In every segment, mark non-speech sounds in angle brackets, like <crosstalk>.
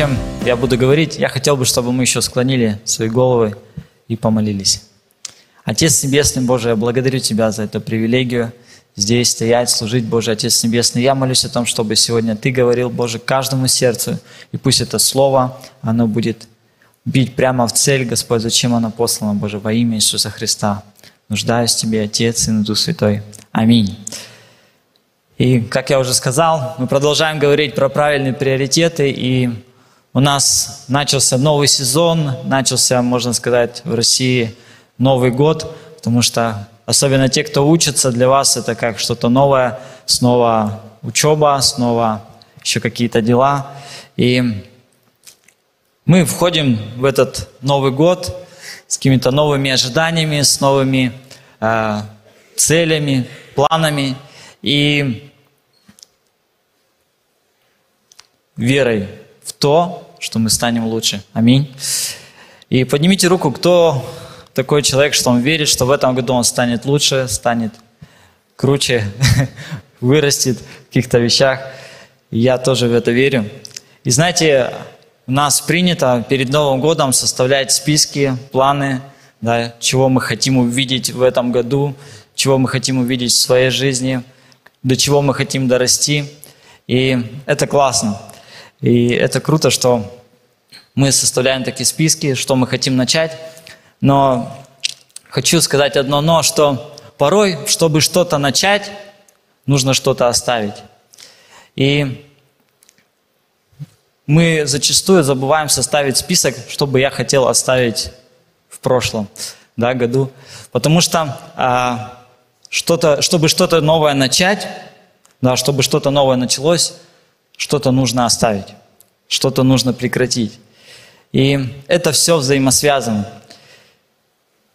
чем я буду говорить, я хотел бы, чтобы мы еще склонили свои головы и помолились. Отец Небесный, Боже, я благодарю Тебя за эту привилегию здесь стоять, служить, Боже, Отец Небесный. Я молюсь о том, чтобы сегодня Ты говорил, Боже, каждому сердцу, и пусть это слово, оно будет бить прямо в цель, Господь, зачем оно послано, Боже, во имя Иисуса Христа. Нуждаюсь в Тебе, Отец и Дух Святой. Аминь. И, как я уже сказал, мы продолжаем говорить про правильные приоритеты, и у нас начался новый сезон, начался, можно сказать, в России Новый год, потому что особенно те, кто учится, для вас это как что-то новое, снова учеба, снова еще какие-то дела. И мы входим в этот Новый год с какими-то новыми ожиданиями, с новыми э, целями, планами. И верой в то, что мы станем лучше. Аминь. И поднимите руку, кто такой человек, что он верит, что в этом году он станет лучше, станет круче, <laughs> вырастет в каких-то вещах. я тоже в это верю. И знаете, у нас принято перед Новым годом составлять списки, планы, да, чего мы хотим увидеть в этом году, чего мы хотим увидеть в своей жизни, до чего мы хотим дорасти. И это классно. И это круто, что мы составляем такие списки, что мы хотим начать. Но хочу сказать одно но, что порой, чтобы что-то начать, нужно что-то оставить. И мы зачастую забываем составить список, что бы я хотел оставить в прошлом да, году. Потому что а, что-то, чтобы что-то новое начать, да, чтобы что-то новое началось, что-то нужно оставить, что-то нужно прекратить. И это все взаимосвязано.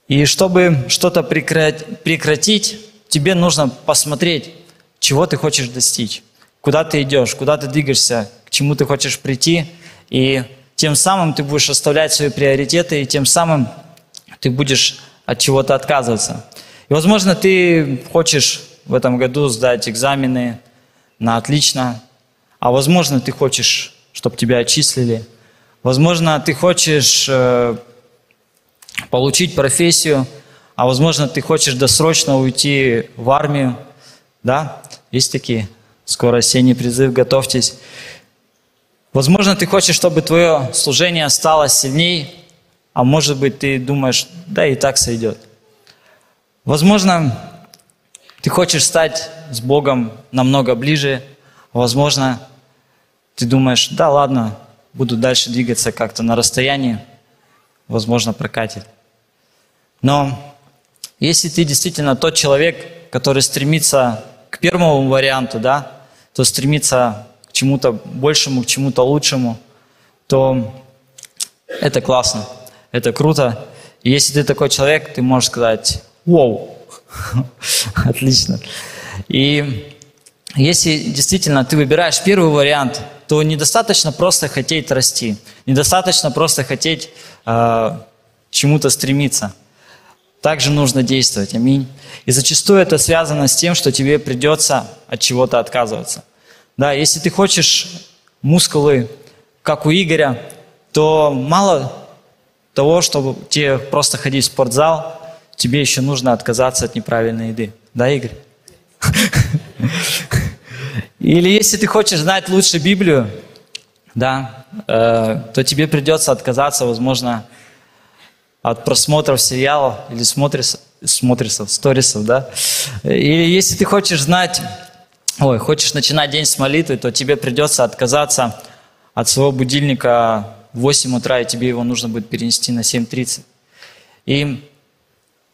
И чтобы что-то прекратить, тебе нужно посмотреть, чего ты хочешь достичь, куда ты идешь, куда ты двигаешься, к чему ты хочешь прийти. И тем самым ты будешь оставлять свои приоритеты, и тем самым ты будешь от чего-то отказываться. И, возможно, ты хочешь в этом году сдать экзамены на отлично, а возможно, ты хочешь, чтобы тебя отчислили. Возможно, ты хочешь э, получить профессию, а возможно, ты хочешь досрочно уйти в армию. Да, есть такие. Скоро осенний призыв, готовьтесь. Возможно, ты хочешь, чтобы твое служение стало сильней, а может быть, ты думаешь, да и так сойдет. Возможно, ты хочешь стать с Богом намного ближе, возможно, ты думаешь, да ладно, буду дальше двигаться как-то на расстоянии, возможно, прокатит. Но если ты действительно тот человек, который стремится к первому варианту, да, то стремится к чему-то большему, к чему-то лучшему, то это классно, это круто. И если ты такой человек, ты можешь сказать, вау, <laughs> отлично. И если действительно ты выбираешь первый вариант, то недостаточно просто хотеть расти, недостаточно просто хотеть э, чему-то стремиться. Также нужно действовать. Аминь. И зачастую это связано с тем, что тебе придется от чего-то отказываться. Да, если ты хочешь мускулы, как у Игоря, то мало того, чтобы тебе просто ходить в спортзал, тебе еще нужно отказаться от неправильной еды. Да, Игорь? Или если ты хочешь знать лучше Библию, да, э, то тебе придется отказаться, возможно, от просмотров сериалов или смотрисов, смотрисов, сторисов, да. Или если ты хочешь знать, ой, хочешь начинать день с молитвы, то тебе придется отказаться от своего будильника в 8 утра, и тебе его нужно будет перенести на 7.30. И,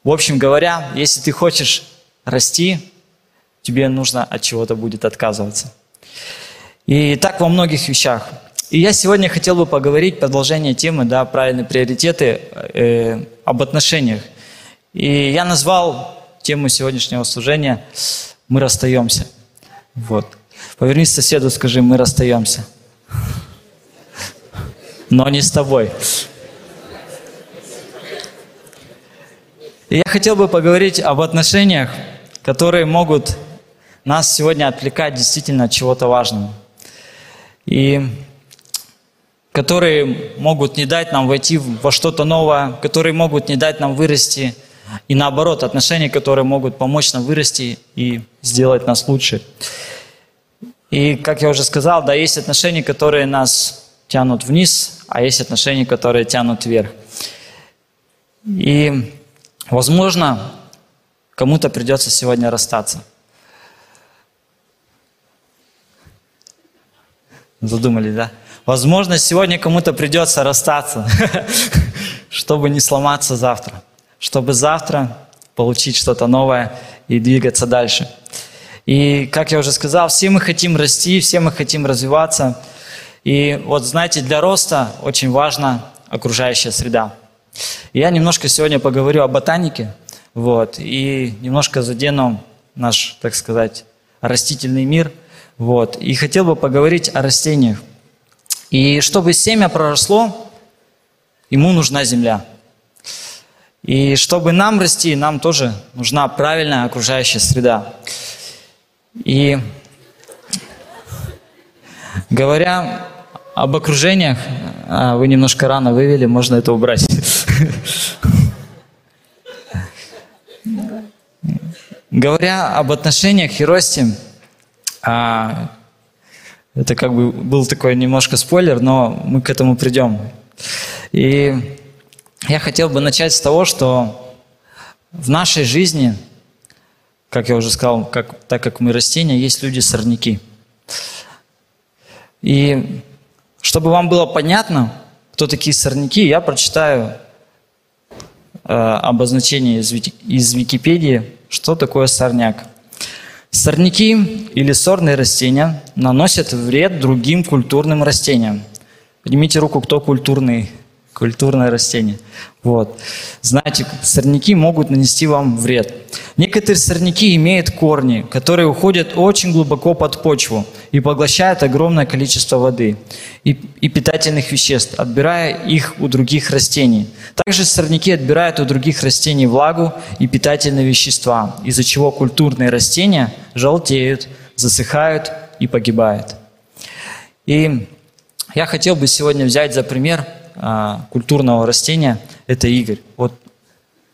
в общем говоря, если ты хочешь расти, тебе нужно от чего-то будет отказываться. И так во многих вещах. И я сегодня хотел бы поговорить, продолжение темы, да, правильные приоритеты, э, об отношениях. И я назвал тему сегодняшнего служения «Мы расстаемся». Вот. Повернись к соседу, скажи «Мы расстаемся». Но не с тобой. И я хотел бы поговорить об отношениях, которые могут нас сегодня отвлекать действительно от чего-то важного. И которые могут не дать нам войти во что-то новое, которые могут не дать нам вырасти, и наоборот, отношения, которые могут помочь нам вырасти и сделать нас лучше. И, как я уже сказал, да, есть отношения, которые нас тянут вниз, а есть отношения, которые тянут вверх. И, возможно, кому-то придется сегодня расстаться. Задумали, да? Возможно, сегодня кому-то придется расстаться, <laughs> чтобы не сломаться завтра, чтобы завтра получить что-то новое и двигаться дальше. И, как я уже сказал, все мы хотим расти, все мы хотим развиваться. И вот, знаете, для роста очень важна окружающая среда. Я немножко сегодня поговорю о ботанике, вот, и немножко задену наш, так сказать, растительный мир, вот, и хотел бы поговорить о растениях. И чтобы семя проросло, ему нужна земля. И чтобы нам расти, нам тоже нужна правильная окружающая среда. И говоря об окружениях, а, вы немножко рано вывели, можно это убрать. Говоря об отношениях и росте, а, это как бы был такой немножко спойлер, но мы к этому придем. И я хотел бы начать с того, что в нашей жизни – как я уже сказал, как, так как мы растения, есть люди-сорняки. И чтобы вам было понятно, кто такие сорняки, я прочитаю э, обозначение из, из Википедии, что такое сорняк. Сорняки или сорные растения наносят вред другим культурным растениям. Поднимите руку, кто культурный культурное растение. Вот. Знаете, сорняки могут нанести вам вред. Некоторые сорняки имеют корни, которые уходят очень глубоко под почву и поглощают огромное количество воды и, и питательных веществ, отбирая их у других растений. Также сорняки отбирают у других растений влагу и питательные вещества, из-за чего культурные растения желтеют, засыхают и погибают. И я хотел бы сегодня взять за пример – а, культурного растения – это Игорь. Вот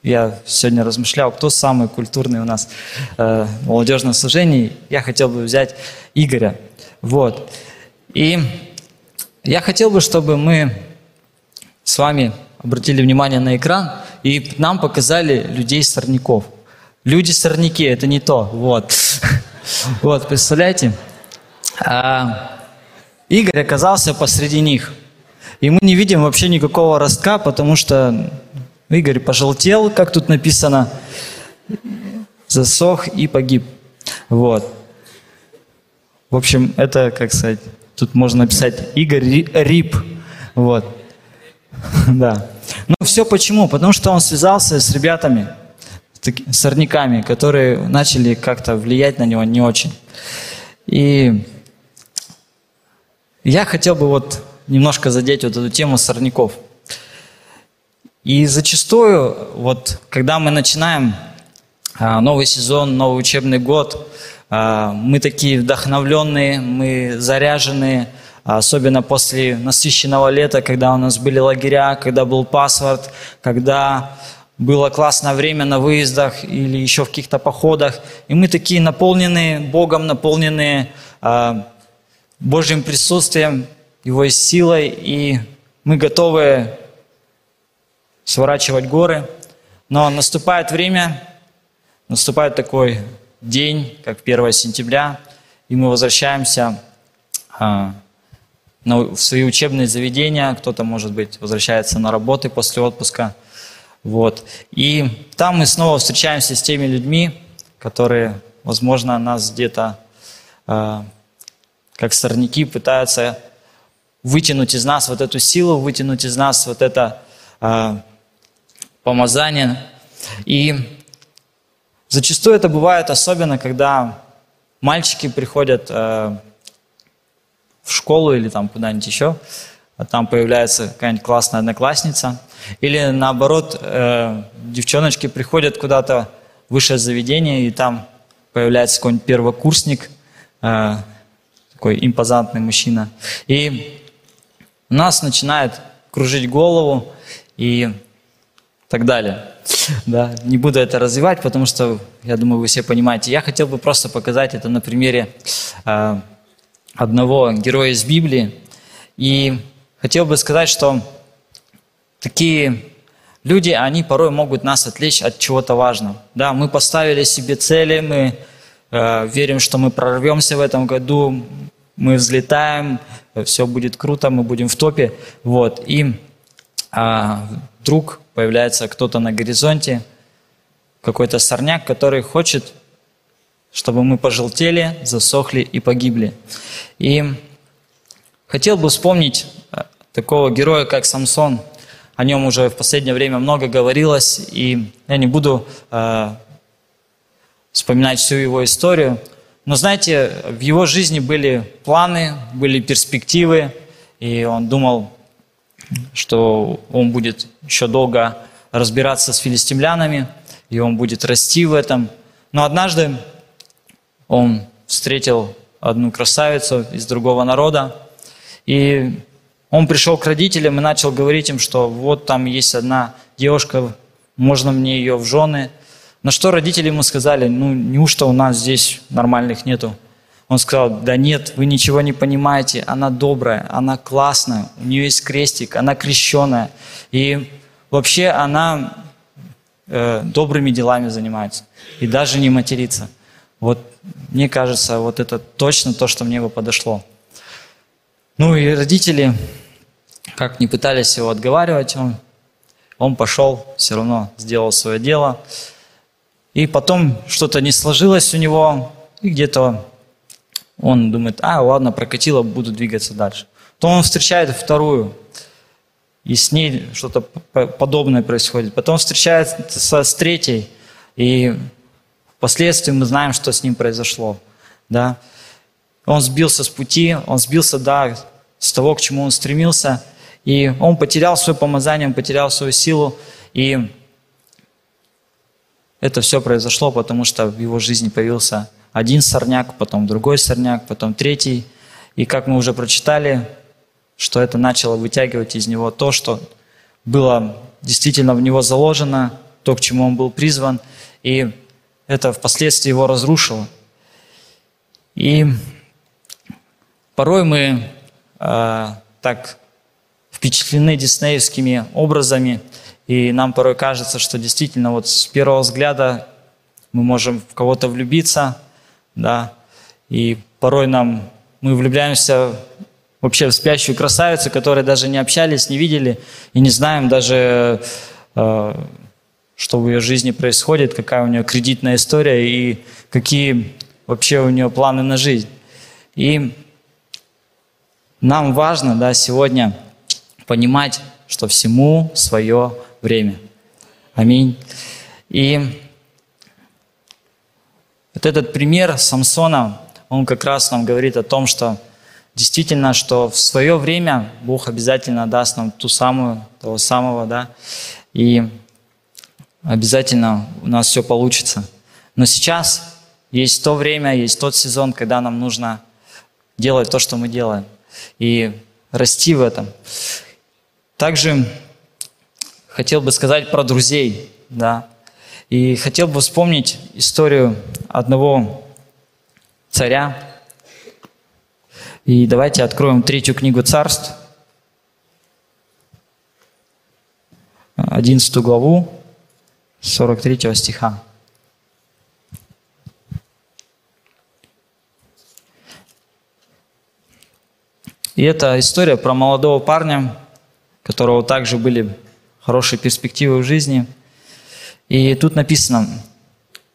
я сегодня размышлял, кто самый культурный у нас э, в молодежном служении. Я хотел бы взять Игоря. Вот. И я хотел бы, чтобы мы с вами обратили внимание на экран и нам показали людей-сорняков. Люди-сорняки – это не то. Вот. <laughs> Вот, представляете? А, Игорь оказался посреди них – и мы не видим вообще никакого ростка, потому что Игорь пожелтел, как тут написано, засох и погиб. Вот. В общем, это, как сказать, тут можно написать Игорь Рип. Вот. <laughs> Да. Но все почему? Потому что он связался с ребятами, сорняками, которые начали как-то влиять на него не очень. И я хотел бы вот немножко задеть вот эту тему сорняков. И зачастую, вот, когда мы начинаем а, новый сезон, новый учебный год, а, мы такие вдохновленные, мы заряженные, особенно после насыщенного лета, когда у нас были лагеря, когда был паспорт, когда было классное время на выездах или еще в каких-то походах. И мы такие наполненные Богом, наполненные а, Божьим присутствием, его силой, и мы готовы сворачивать горы. Но наступает время, наступает такой день, как 1 сентября, и мы возвращаемся а, на, в свои учебные заведения, кто-то, может быть, возвращается на работы после отпуска. Вот. И там мы снова встречаемся с теми людьми, которые, возможно, нас где-то, а, как сорняки, пытаются вытянуть из нас вот эту силу, вытянуть из нас вот это э, помазание. И зачастую это бывает особенно, когда мальчики приходят э, в школу или там куда-нибудь еще, а там появляется какая-нибудь классная одноклассница. Или наоборот, э, девчоночки приходят куда-то в высшее заведение, и там появляется какой-нибудь первокурсник, э, такой импозантный мужчина. И нас начинает кружить голову и так далее. Да, не буду это развивать, потому что, я думаю, вы все понимаете. Я хотел бы просто показать это на примере э, одного героя из Библии. И хотел бы сказать, что такие люди, они порой могут нас отвлечь от чего-то важного. Да, мы поставили себе цели, мы э, верим, что мы прорвемся в этом году, мы взлетаем, все будет круто, мы будем в топе. Вот. И а, вдруг появляется кто-то на горизонте, какой-то сорняк, который хочет, чтобы мы пожелтели, засохли и погибли. И хотел бы вспомнить а, такого героя, как Самсон. О нем уже в последнее время много говорилось, и я не буду э, вспоминать всю его историю. Но знаете, в его жизни были планы, были перспективы, и он думал, что он будет еще долго разбираться с филистимлянами, и он будет расти в этом. Но однажды он встретил одну красавицу из другого народа, и он пришел к родителям и начал говорить им, что вот там есть одна девушка, можно мне ее в жены – на что родители ему сказали, ну неужто у нас здесь нормальных нету? Он сказал, да нет, вы ничего не понимаете, она добрая, она классная, у нее есть крестик, она крещенная. И вообще она э, добрыми делами занимается. И даже не матерится. Вот мне кажется, вот это точно то, что мне бы подошло. Ну и родители, как не пытались его отговаривать, он, он пошел, все равно сделал свое дело и потом что-то не сложилось у него, и где-то он думает, а, ладно, прокатило, буду двигаться дальше. То он встречает вторую, и с ней что-то подобное происходит. Потом встречается с третьей, и впоследствии мы знаем, что с ним произошло. Да? Он сбился с пути, он сбился, да, с того, к чему он стремился, и он потерял свое помазание, он потерял свою силу, и это все произошло, потому что в его жизни появился один сорняк, потом другой сорняк, потом третий. И как мы уже прочитали, что это начало вытягивать из него то, что было действительно в него заложено, то, к чему он был призван, и это впоследствии его разрушило. И порой мы э, так впечатлены диснеевскими образами, и нам порой кажется, что действительно вот с первого взгляда мы можем в кого-то влюбиться, да, и порой нам мы влюбляемся вообще в спящую красавицу, которые даже не общались, не видели и не знаем даже, э, что в ее жизни происходит, какая у нее кредитная история и какие вообще у нее планы на жизнь. И нам важно да, сегодня понимать, что всему свое время. Аминь. И вот этот пример Самсона, он как раз нам говорит о том, что действительно, что в свое время Бог обязательно даст нам ту самую, того самого, да, и обязательно у нас все получится. Но сейчас есть то время, есть тот сезон, когда нам нужно делать то, что мы делаем, и расти в этом. Также хотел бы сказать про друзей, да. И хотел бы вспомнить историю одного царя. И давайте откроем третью книгу царств, 11 главу, 43 стиха. И это история про молодого парня, которого также были хорошие перспективы в жизни. И тут написано,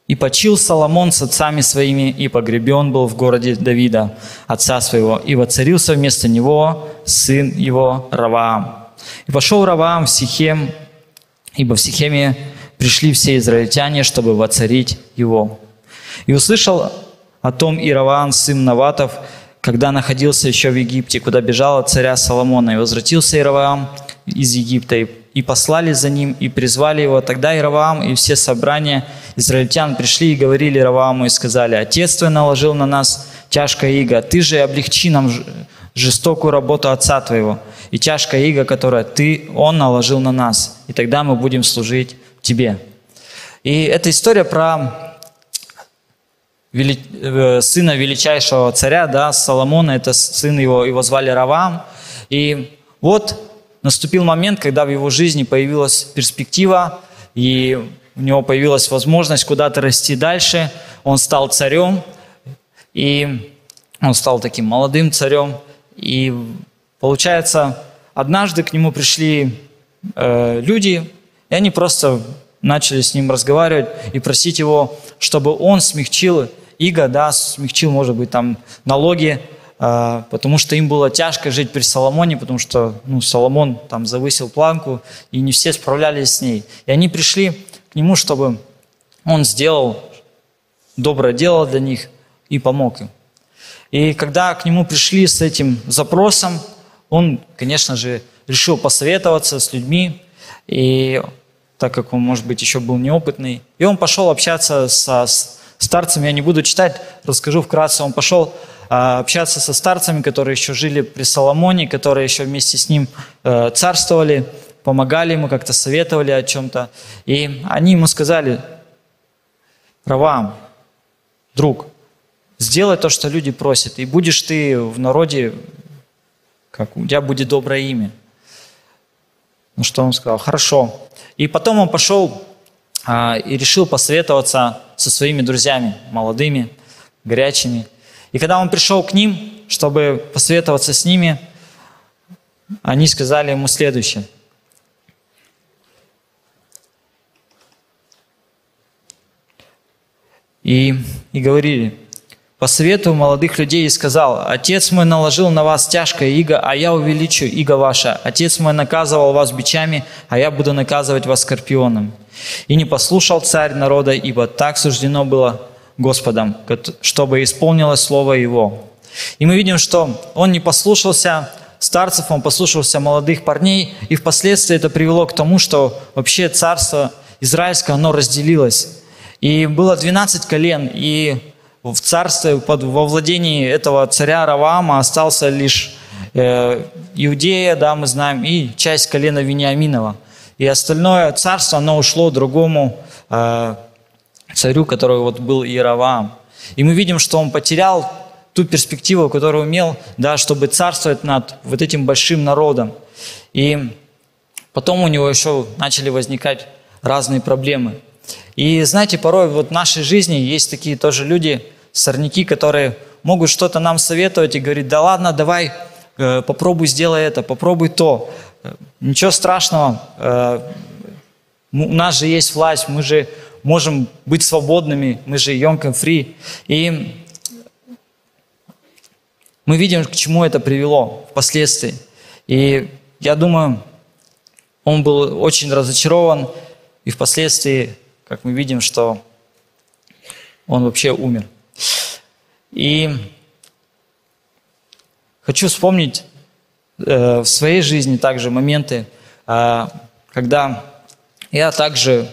«И почил Соломон с отцами своими, и погребен был в городе Давида, отца своего, и воцарился вместо него сын его Раваам. И пошел Раваам в Сихем, ибо в Сихеме пришли все израильтяне, чтобы воцарить его. И услышал о том и Раваам, сын Наватов, когда находился еще в Египте, куда бежал от царя Соломона. И возвратился Ираваам из Египта, и и послали за ним, и призвали его. Тогда Ираваам и все собрания израильтян пришли и говорили Иравааму и сказали, «Отец твой наложил на нас тяжкое иго, ты же облегчи нам жестокую работу отца твоего и тяжкое иго, которое ты, он наложил на нас, и тогда мы будем служить тебе». И эта история про вели... Э, сына величайшего царя, да, Соломона, это сын его, его звали Равам. И вот наступил момент, когда в его жизни появилась перспектива, и у него появилась возможность куда-то расти дальше. Он стал царем, и он стал таким молодым царем. И получается, однажды к нему пришли э, люди, и они просто начали с ним разговаривать и просить его, чтобы он смягчил иго, да, смягчил, может быть, там налоги, потому что им было тяжко жить при Соломоне, потому что ну, Соломон там завысил планку, и не все справлялись с ней. И они пришли к нему, чтобы он сделал доброе дело для них и помог им. И когда к нему пришли с этим запросом, он, конечно же, решил посоветоваться с людьми, и так как он, может быть, еще был неопытный, и он пошел общаться со старцами, я не буду читать, расскажу вкратце, он пошел а, общаться со старцами, которые еще жили при Соломоне, которые еще вместе с ним э, царствовали, помогали ему, как-то советовали о чем-то. И они ему сказали, Равам, друг, сделай то, что люди просят, и будешь ты в народе, как у тебя будет доброе имя. Ну что он сказал? Хорошо. И потом он пошел а, и решил посоветоваться со своими друзьями, молодыми, горячими. И когда он пришел к ним, чтобы посоветоваться с ними, они сказали ему следующее – и, и говорили, по совету молодых людей и сказал, «Отец мой наложил на вас тяжкое иго, а я увеличу иго ваше. Отец мой наказывал вас бичами, а я буду наказывать вас скорпионом». И не послушал царь народа, ибо так суждено было Господом, чтобы исполнилось слово его. И мы видим, что он не послушался старцев, он послушался молодых парней, и впоследствии это привело к тому, что вообще царство израильское, оно разделилось. И было 12 колен, и в царстве, под, во владении этого царя Раваама остался лишь э, Иудея, да, мы знаем, и часть колена Вениаминова. И остальное царство, оно ушло другому э, царю, который вот был Иераваам. И мы видим, что он потерял ту перспективу, которую имел, да, чтобы царствовать над вот этим большим народом. И потом у него еще начали возникать разные проблемы. И знаете, порой вот в нашей жизни есть такие тоже люди, сорняки, которые могут что-то нам советовать и говорить, да ладно, давай, э, попробуй сделай это, попробуй то. Э, ничего страшного, э, у нас же есть власть, мы же можем быть свободными, мы же and free. И мы видим, к чему это привело впоследствии. И я думаю, он был очень разочарован, и впоследствии как мы видим, что он вообще умер. И хочу вспомнить э, в своей жизни также моменты, э, когда я также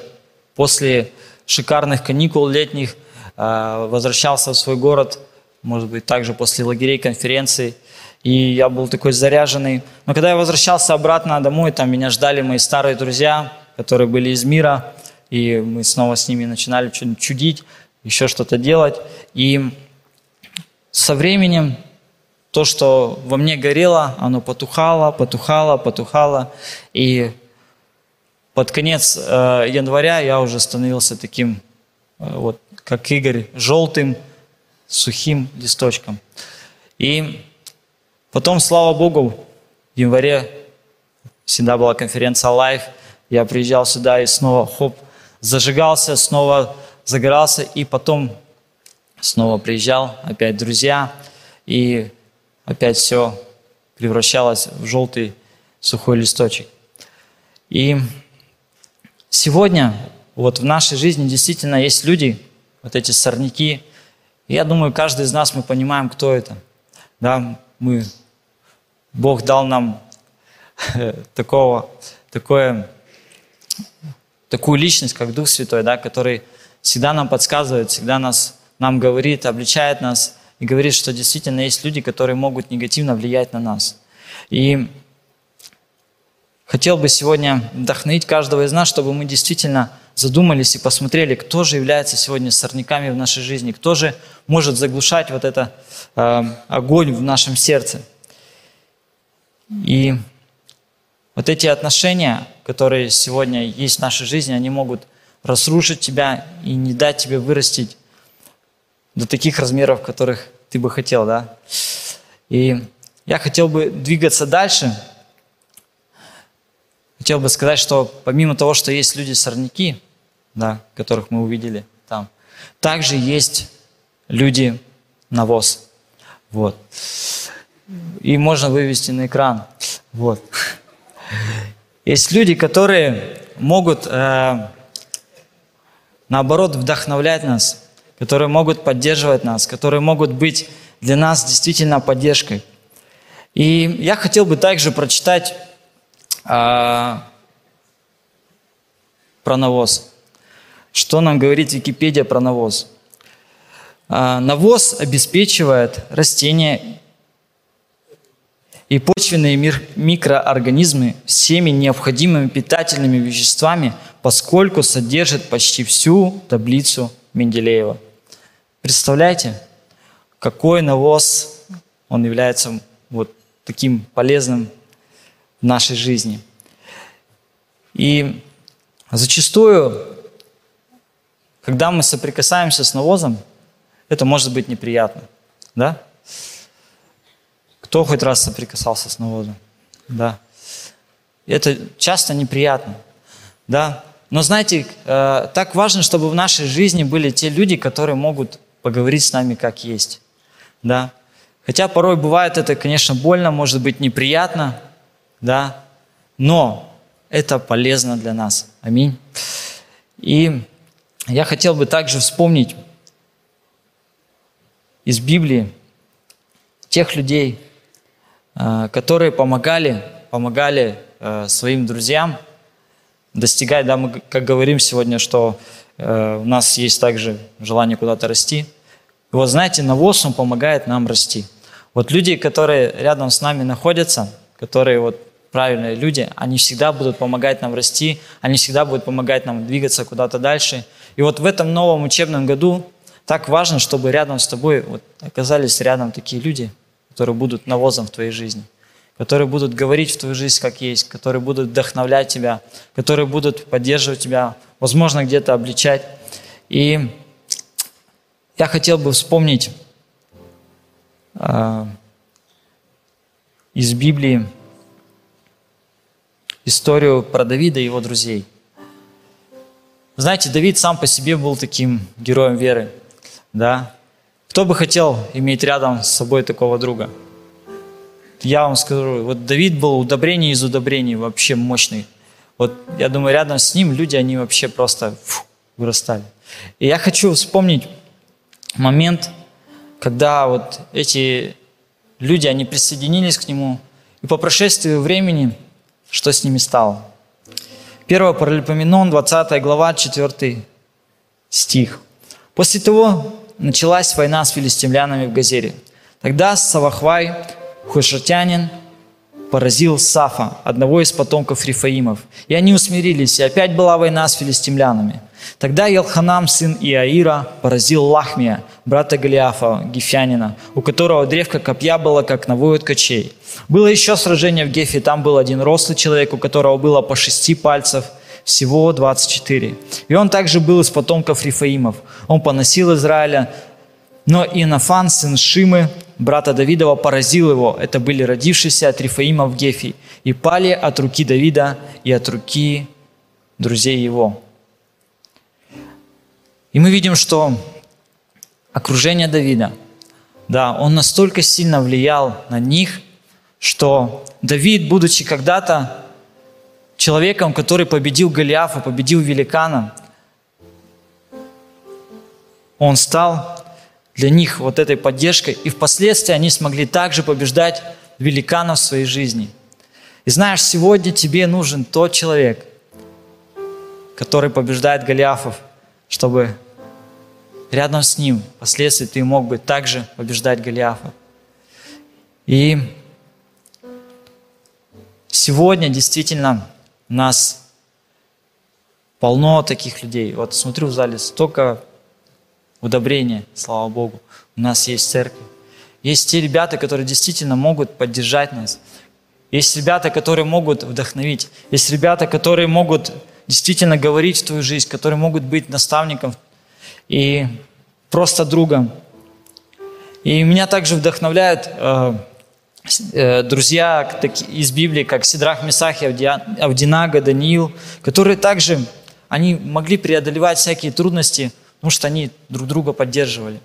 после шикарных каникул летних э, возвращался в свой город, может быть, также после лагерей, конференций, и я был такой заряженный. Но когда я возвращался обратно домой, там меня ждали мои старые друзья, которые были из мира, и мы снова с ними начинали что-нибудь чудить, еще что-то делать. И со временем то, что во мне горело, оно потухало, потухало, потухало. И под конец э, января я уже становился таким, э, вот как Игорь, желтым, сухим листочком. И потом, слава Богу, в январе всегда была конференция Live, я приезжал сюда и снова, хоп, зажигался, снова загорался, и потом снова приезжал, опять друзья, и опять все превращалось в желтый сухой листочек. И сегодня вот в нашей жизни действительно есть люди, вот эти сорняки. Я думаю, каждый из нас мы понимаем, кто это. Да, мы, Бог дал нам <laughs> такого, такое такую личность, как Дух Святой, да, который всегда нам подсказывает, всегда нас, нам говорит, обличает нас и говорит, что действительно есть люди, которые могут негативно влиять на нас. И хотел бы сегодня вдохновить каждого из нас, чтобы мы действительно задумались и посмотрели, кто же является сегодня сорняками в нашей жизни, кто же может заглушать вот это э, огонь в нашем сердце. И вот эти отношения, которые сегодня есть в нашей жизни, они могут разрушить тебя и не дать тебе вырастить до таких размеров, которых ты бы хотел, да. И я хотел бы двигаться дальше. Хотел бы сказать, что помимо того, что есть люди-сорняки, да, которых мы увидели там, также есть люди-навоз. Вот. И можно вывести на экран. Вот. Есть люди, которые могут, э, наоборот, вдохновлять нас, которые могут поддерживать нас, которые могут быть для нас действительно поддержкой. И я хотел бы также прочитать э, про навоз. Что нам говорит Википедия про навоз? Э, навоз обеспечивает растения и почвенные микроорганизмы всеми необходимыми питательными веществами, поскольку содержит почти всю таблицу Менделеева. Представляете, какой навоз он является вот таким полезным в нашей жизни. И зачастую, когда мы соприкасаемся с навозом, это может быть неприятно. Да? Кто хоть раз соприкасался с навозом? Да. Это часто неприятно. Да. Но знаете, э, так важно, чтобы в нашей жизни были те люди, которые могут поговорить с нами как есть. Да. Хотя порой бывает это, конечно, больно, может быть неприятно, да, но это полезно для нас. Аминь. И я хотел бы также вспомнить из Библии тех людей, Э, которые помогали, помогали э, своим друзьям достигать, да, мы как говорим сегодня, что э, у нас есть также желание куда-то расти. И вот знаете, навоз, он помогает нам расти. Вот люди, которые рядом с нами находятся, которые вот правильные люди, они всегда будут помогать нам расти, они всегда будут помогать нам двигаться куда-то дальше. И вот в этом новом учебном году так важно, чтобы рядом с тобой вот оказались рядом такие люди, которые будут навозом в твоей жизни, которые будут говорить в твою жизнь как есть, которые будут вдохновлять тебя, которые будут поддерживать тебя, возможно, где-то обличать. И я хотел бы вспомнить э, из Библии историю про Давида и его друзей. Знаете, Давид сам по себе был таким героем веры, да, кто бы хотел иметь рядом с собой такого друга? Я вам скажу, вот Давид был удобрение из удобрений, вообще мощный. Вот я думаю, рядом с ним люди, они вообще просто фу, вырастали. И я хочу вспомнить момент, когда вот эти люди, они присоединились к нему, и по прошествии времени, что с ними стало? 1 Паралипоменон, 20 глава, 4 стих. После того, началась война с филистимлянами в Газере. Тогда Савахвай, хушатянин, поразил Сафа, одного из потомков Рифаимов. И они усмирились, и опять была война с филистимлянами. Тогда Елханам, сын Иаира, поразил Лахмия, брата Голиафа, гефянина, у которого древко копья было, как навой от кочей. Было еще сражение в Гефе, там был один рослый человек, у которого было по шести пальцев – всего 24. И он также был из потомков Рифаимов. Он поносил Израиля, но Инофан, сын Шимы, брата Давидова, поразил его. Это были родившиеся от Рифаима в Гефи. И пали от руки Давида и от руки друзей его. И мы видим, что окружение Давида, да, он настолько сильно влиял на них, что Давид, будучи когда-то человеком, который победил Голиафа, победил великана, он стал для них вот этой поддержкой, и впоследствии они смогли также побеждать великанов в своей жизни. И знаешь, сегодня тебе нужен тот человек, который побеждает Голиафов, чтобы рядом с ним, впоследствии ты мог бы также побеждать Голиафа. И сегодня действительно нас полно таких людей. Вот смотрю в зале, столько удобрения, слава Богу. У нас есть церковь. Есть те ребята, которые действительно могут поддержать нас. Есть ребята, которые могут вдохновить. Есть ребята, которые могут действительно говорить в твою жизнь, которые могут быть наставником и просто другом. И меня также вдохновляют э, э, друзья из Библии, как Сидрах Месах, Авдинага, Даниил, которые также они могли преодолевать всякие трудности, потому что они друг друга поддерживали.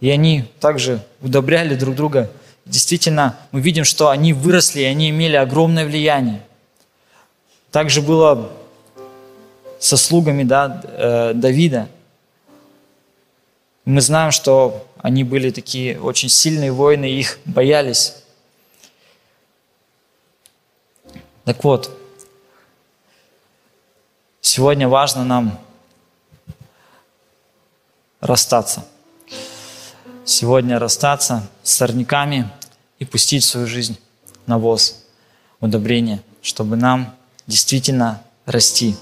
И они также удобряли друг друга. Действительно, мы видим, что они выросли, и они имели огромное влияние. Также было со слугами да, э, Давида. Мы знаем, что они были такие очень сильные воины, их боялись. Так вот, сегодня важно нам расстаться. Сегодня расстаться с сорняками и пустить свою жизнь на воз, удобрение, чтобы нам действительно расти.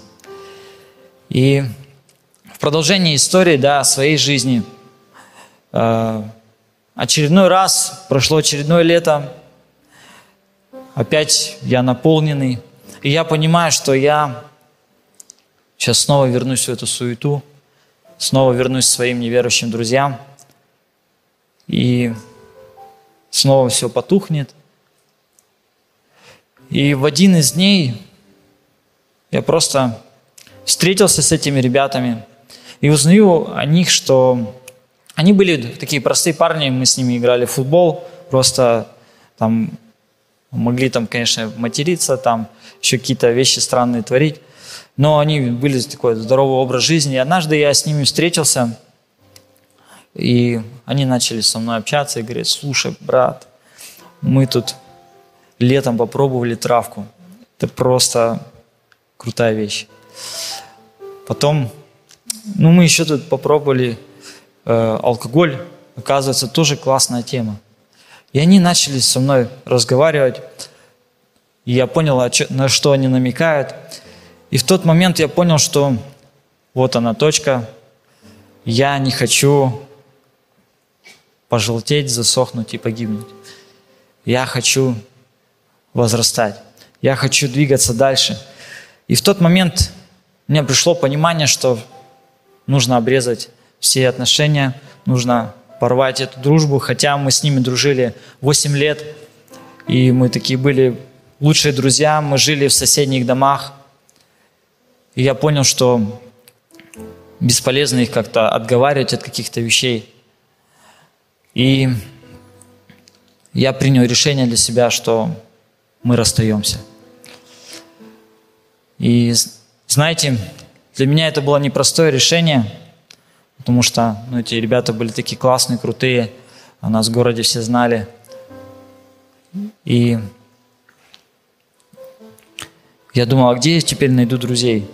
И в продолжении истории да, своей жизни э, очередной раз, прошло очередное лето, опять я наполненный, и я понимаю, что я сейчас снова вернусь в эту суету, снова вернусь к своим неверующим друзьям, и снова все потухнет. И в один из дней я просто встретился с этими ребятами и узнаю о них, что они были такие простые парни, мы с ними играли в футбол, просто там могли там, конечно, материться, там еще какие-то вещи странные творить, но они были такой здоровый образ жизни. И однажды я с ними встретился, и они начали со мной общаться и говорят, слушай, брат, мы тут летом попробовали травку. Это просто крутая вещь. Потом, ну, мы еще тут попробовали э, алкоголь. Оказывается, тоже классная тема. И они начали со мной разговаривать. И я понял, на что они намекают. И в тот момент я понял, что вот она точка. Я не хочу пожелтеть, засохнуть и погибнуть. Я хочу возрастать. Я хочу двигаться дальше. И в тот момент мне пришло понимание, что нужно обрезать все отношения, нужно порвать эту дружбу, хотя мы с ними дружили 8 лет, и мы такие были лучшие друзья, мы жили в соседних домах. И я понял, что бесполезно их как-то отговаривать от каких-то вещей. И я принял решение для себя, что мы расстаемся. И знаете, для меня это было непростое решение, потому что ну, эти ребята были такие классные, крутые, о нас в городе все знали. И я думал, а где я теперь найду друзей?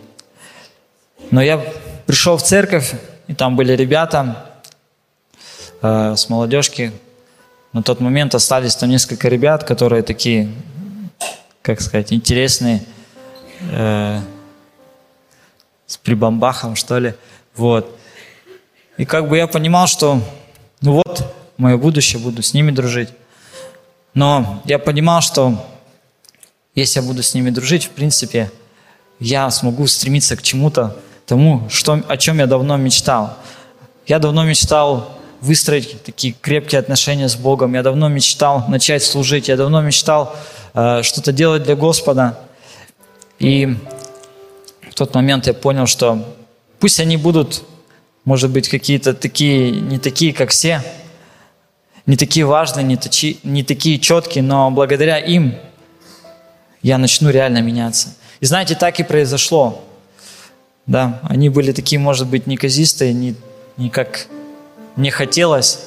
Но я пришел в церковь, и там были ребята э, с молодежки. На тот момент остались там несколько ребят, которые такие, как сказать, интересные, э, с прибамбахом, что ли. Вот. И как бы я понимал, что ну вот, мое будущее, буду с ними дружить. Но я понимал, что если я буду с ними дружить, в принципе, я смогу стремиться к чему-то, тому, что, о чем я давно мечтал. Я давно мечтал выстроить такие крепкие отношения с Богом. Я давно мечтал начать служить. Я давно мечтал э, что-то делать для Господа. И тот момент я понял, что пусть они будут, может быть, какие-то такие, не такие, как все, не такие важные, не, такие, не такие четкие, но благодаря им я начну реально меняться. И знаете, так и произошло. Да, они были такие, может быть, неказистые, не, не как мне хотелось,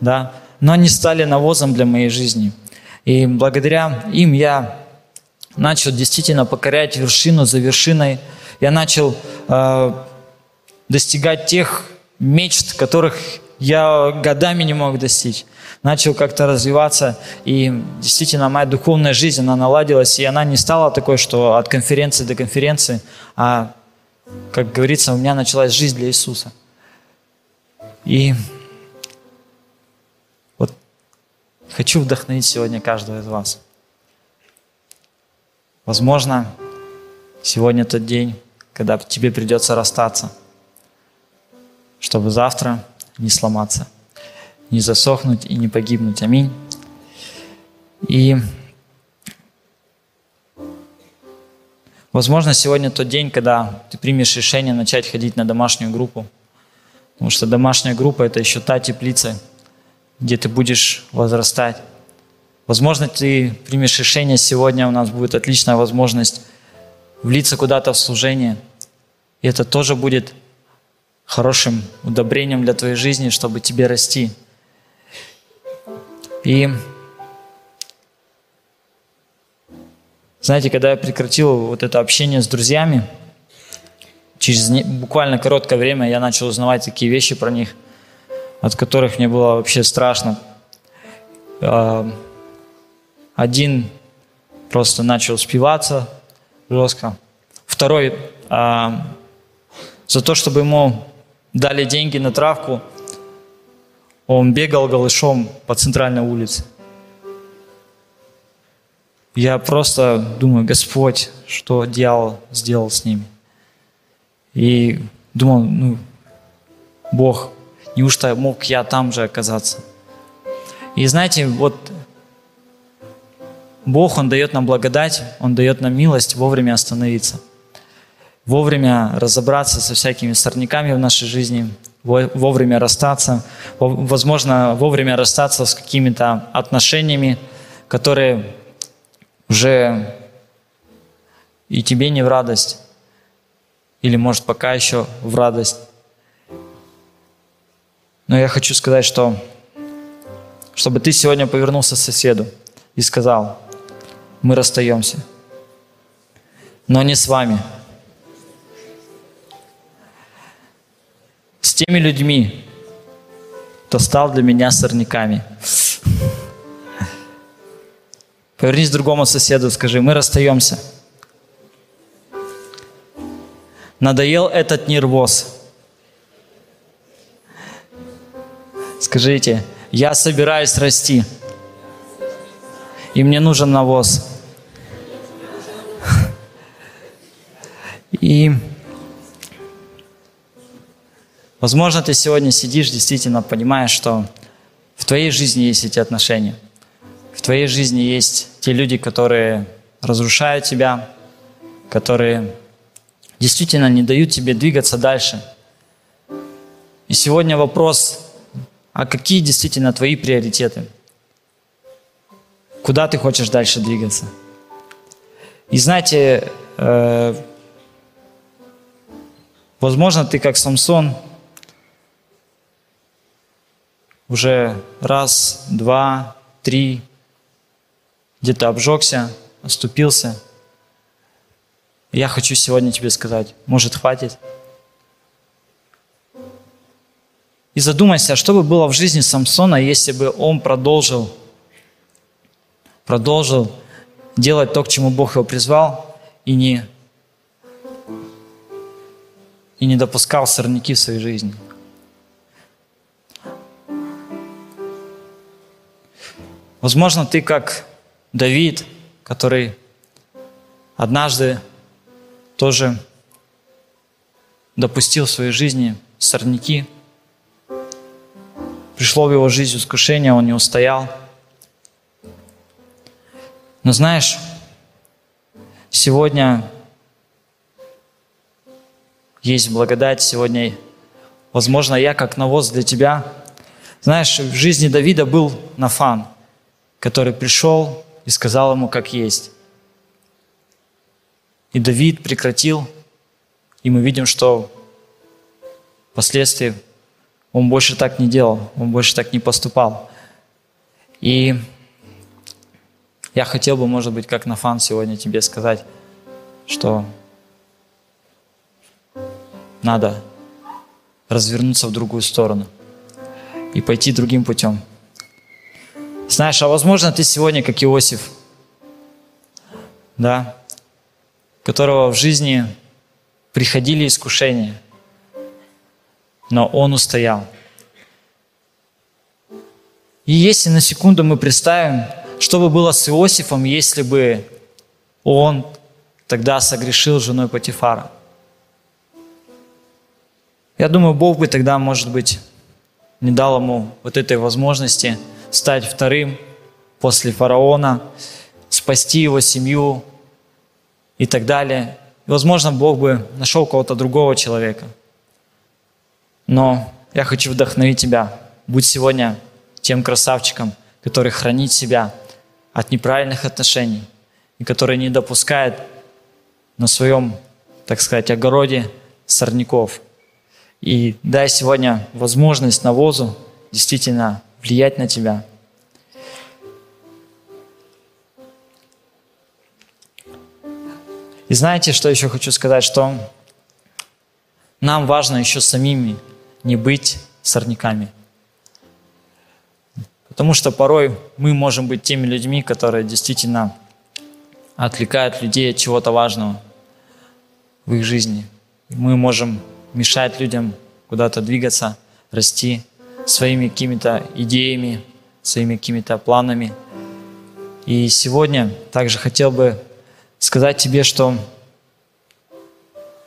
да, но они стали навозом для моей жизни. И благодаря им я начал действительно покорять вершину за вершиной, я начал э, достигать тех мечт, которых я годами не мог достичь. Начал как-то развиваться, и действительно моя духовная жизнь, она наладилась, и она не стала такой, что от конференции до конференции, а, как говорится, у меня началась жизнь для Иисуса. И вот хочу вдохновить сегодня каждого из вас. Возможно, сегодня тот день, когда тебе придется расстаться, чтобы завтра не сломаться, не засохнуть и не погибнуть. Аминь. И возможно, сегодня тот день, когда ты примешь решение начать ходить на домашнюю группу. Потому что домашняя группа – это еще та теплица, где ты будешь возрастать. Возможно, ты примешь решение сегодня, у нас будет отличная возможность влиться куда-то в служение. И это тоже будет хорошим удобрением для твоей жизни, чтобы тебе расти. И знаете, когда я прекратил вот это общение с друзьями, через буквально короткое время я начал узнавать такие вещи про них, от которых мне было вообще страшно. А, один просто начал спиваться жестко. Второй а, за то, чтобы ему дали деньги на травку, он бегал голышом по центральной улице. Я просто думаю, Господь, что дьявол сделал с ними. И думал, ну, Бог, неужто мог я там же оказаться? И знаете, вот Бог, Он дает нам благодать, Он дает нам милость вовремя остановиться – вовремя разобраться со всякими сорняками в нашей жизни, вовремя расстаться, возможно, вовремя расстаться с какими-то отношениями, которые уже и тебе не в радость, или, может, пока еще в радость. Но я хочу сказать, что чтобы ты сегодня повернулся к соседу и сказал, мы расстаемся, но не с вами – с теми людьми, кто стал для меня сорняками. Повернись к другому соседу, скажи, мы расстаемся. Надоел этот нервоз. Скажите, я собираюсь расти, и мне нужен навоз. И Возможно, ты сегодня сидишь, действительно понимаешь, что в твоей жизни есть эти отношения. В твоей жизни есть те люди, которые разрушают тебя, которые действительно не дают тебе двигаться дальше. И сегодня вопрос, а какие действительно твои приоритеты? Куда ты хочешь дальше двигаться? И знаете, э, возможно, ты как Самсон – уже раз, два, три, где-то обжегся, оступился. Я хочу сегодня тебе сказать, может хватит? И задумайся, что бы было в жизни Самсона, если бы он продолжил, продолжил делать то, к чему Бог его призвал, и не, и не допускал сорняки в своей жизни. Возможно, ты как Давид, который однажды тоже допустил в своей жизни сорняки. Пришло в его жизнь искушение, он не устоял. Но знаешь, сегодня есть благодать, сегодня, возможно, я как навоз для тебя. Знаешь, в жизни Давида был Нафан – который пришел и сказал ему, как есть. И Давид прекратил, и мы видим, что впоследствии он больше так не делал, он больше так не поступал. И я хотел бы, может быть, как Нафан сегодня тебе сказать, что надо развернуться в другую сторону и пойти другим путем. Знаешь, а возможно ты сегодня как Иосиф, да, которого в жизни приходили искушения, но он устоял. И если на секунду мы представим, что бы было с Иосифом, если бы он тогда согрешил женой Патифара. Я думаю, Бог бы тогда, может быть, не дал ему вот этой возможности стать вторым после фараона, спасти его семью и так далее. И, возможно, Бог бы нашел кого-то другого человека. Но я хочу вдохновить тебя. Будь сегодня тем красавчиком, который хранит себя от неправильных отношений и который не допускает на своем, так сказать, огороде сорняков. И дай сегодня возможность навозу действительно влиять на тебя. И знаете, что еще хочу сказать, что нам важно еще самими не быть сорняками. Потому что порой мы можем быть теми людьми, которые действительно отвлекают людей от чего-то важного в их жизни. Мы можем мешать людям куда-то двигаться, расти своими какими-то идеями, своими какими-то планами. И сегодня также хотел бы сказать тебе, что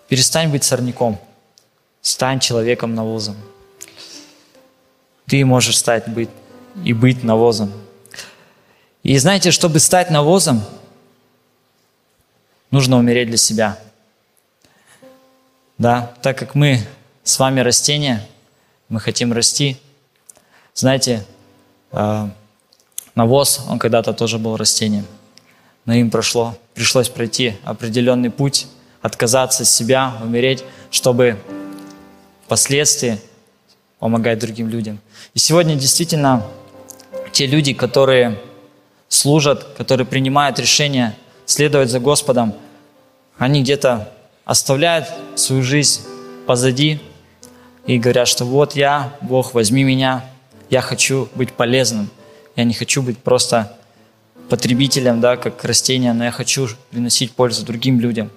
перестань быть сорняком, стань человеком навозом. Ты можешь стать быть и быть навозом. И знаете, чтобы стать навозом, нужно умереть для себя. Да, так как мы с вами растения, мы хотим расти. Знаете, э, навоз, он когда-то тоже был растением, но им прошло, пришлось пройти определенный путь, отказаться от себя, умереть, чтобы впоследствии помогать другим людям. И сегодня действительно те люди, которые служат, которые принимают решения следовать за Господом, они где-то оставляют свою жизнь позади и говорят, что вот я, Бог, возьми меня, я хочу быть полезным, я не хочу быть просто потребителем, да, как растение, но я хочу приносить пользу другим людям.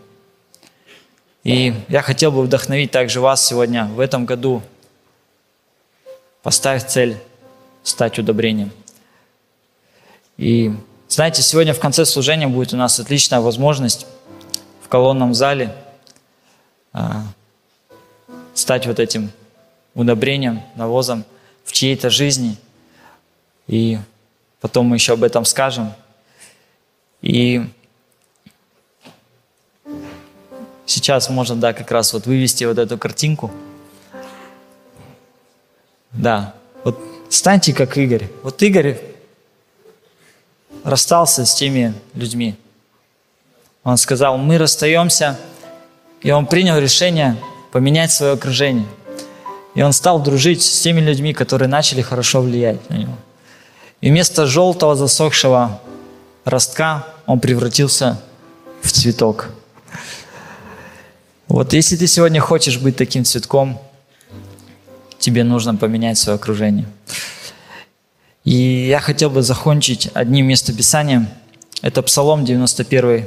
И я хотел бы вдохновить также вас сегодня в этом году. Поставь цель стать удобрением. И знаете, сегодня в конце служения будет у нас отличная возможность в колонном зале а, стать вот этим удобрением, навозом в чьей-то жизни. И потом мы еще об этом скажем. И сейчас можно, да, как раз вот вывести вот эту картинку. Да, вот станьте как Игорь. Вот Игорь расстался с теми людьми. Он сказал, мы расстаемся, и он принял решение поменять свое окружение. И он стал дружить с теми людьми, которые начали хорошо влиять на него. И вместо желтого засохшего ростка он превратился в цветок. Вот если ты сегодня хочешь быть таким цветком, тебе нужно поменять свое окружение. И я хотел бы закончить одним местописанием. Это Псалом 91,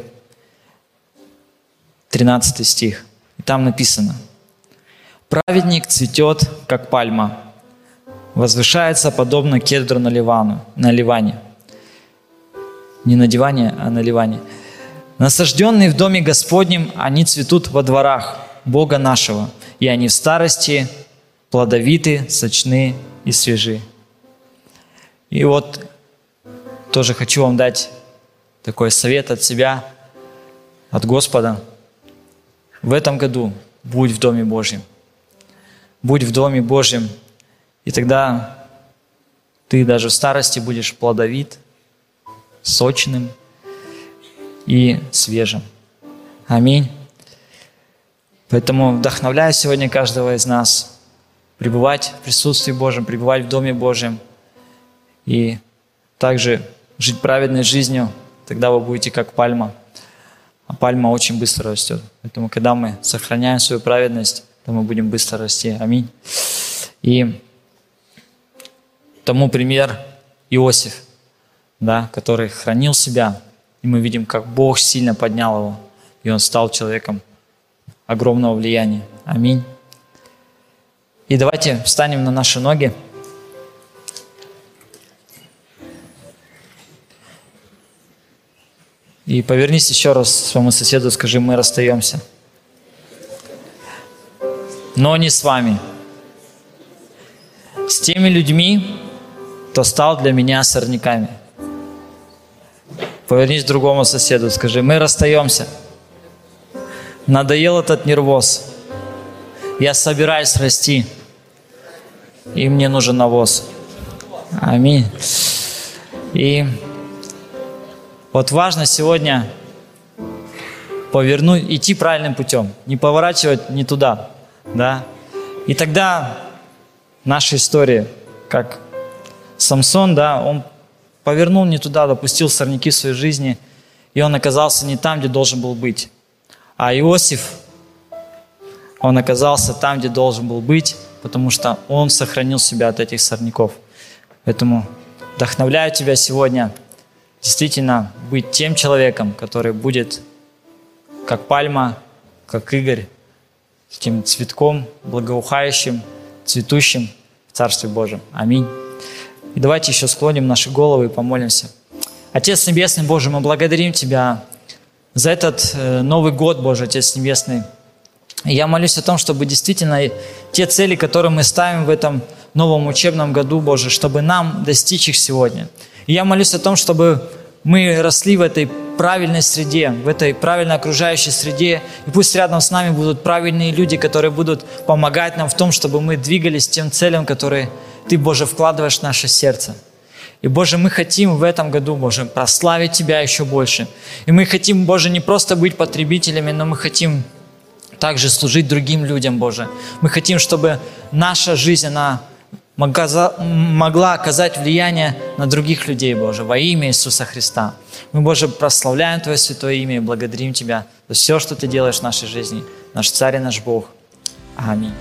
13 стих. И там написано. «Праведник цветет, как пальма, возвышается, подобно кедру на, ливану, на ливане». Не на диване, а на ливане. «Насажденные в доме Господнем, они цветут во дворах Бога нашего, и они в старости плодовиты, сочны и свежи». И вот тоже хочу вам дать такой совет от себя, от Господа. В этом году будь в Доме Божьем. Будь в Доме Божьем, и тогда ты даже в старости будешь плодовит, сочным и свежим. Аминь. Поэтому вдохновляю сегодня каждого из нас пребывать в присутствии Божьем, пребывать в Доме Божьем – и также жить праведной жизнью, тогда вы будете как пальма. А пальма очень быстро растет. Поэтому, когда мы сохраняем свою праведность, то мы будем быстро расти. Аминь. И тому пример Иосиф, да, который хранил себя, и мы видим, как Бог сильно поднял его, и он стал человеком огромного влияния. Аминь. И давайте встанем на наши ноги. И повернись еще раз своему соседу, скажи, мы расстаемся. Но не с вами. С теми людьми, кто стал для меня сорняками. Повернись к другому соседу, скажи, мы расстаемся. Надоел этот нервоз. Я собираюсь расти. И мне нужен навоз. Аминь. И вот важно сегодня повернуть, идти правильным путем, не поворачивать не туда, да. И тогда наша история, как Самсон, да, он повернул не туда, допустил сорняки в своей жизни, и он оказался не там, где должен был быть. А Иосиф, он оказался там, где должен был быть, потому что он сохранил себя от этих сорняков. Поэтому вдохновляю тебя сегодня – действительно быть тем человеком, который будет как пальма, как Игорь, тем цветком, благоухающим, цветущим в Царстве Божьем. Аминь. И давайте еще склоним наши головы и помолимся. Отец Небесный, Боже, мы благодарим Тебя за этот э, Новый год, Боже, Отец Небесный. И я молюсь о том, чтобы действительно те цели, которые мы ставим в этом новом учебном году, Боже, чтобы нам достичь их сегодня – и я молюсь о том, чтобы мы росли в этой правильной среде, в этой правильно окружающей среде. И пусть рядом с нами будут правильные люди, которые будут помогать нам в том, чтобы мы двигались тем целям, которые Ты, Боже, вкладываешь в наше сердце. И, Боже, мы хотим в этом году, Боже, прославить Тебя еще больше. И мы хотим, Боже, не просто быть потребителями, но мы хотим также служить другим людям, Боже. Мы хотим, чтобы наша жизнь, она могла оказать влияние на других людей, Боже, во имя Иисуса Христа. Мы, Боже, прославляем Твое святое имя и благодарим Тебя за все, что Ты делаешь в нашей жизни. Наш Царь и наш Бог. Аминь.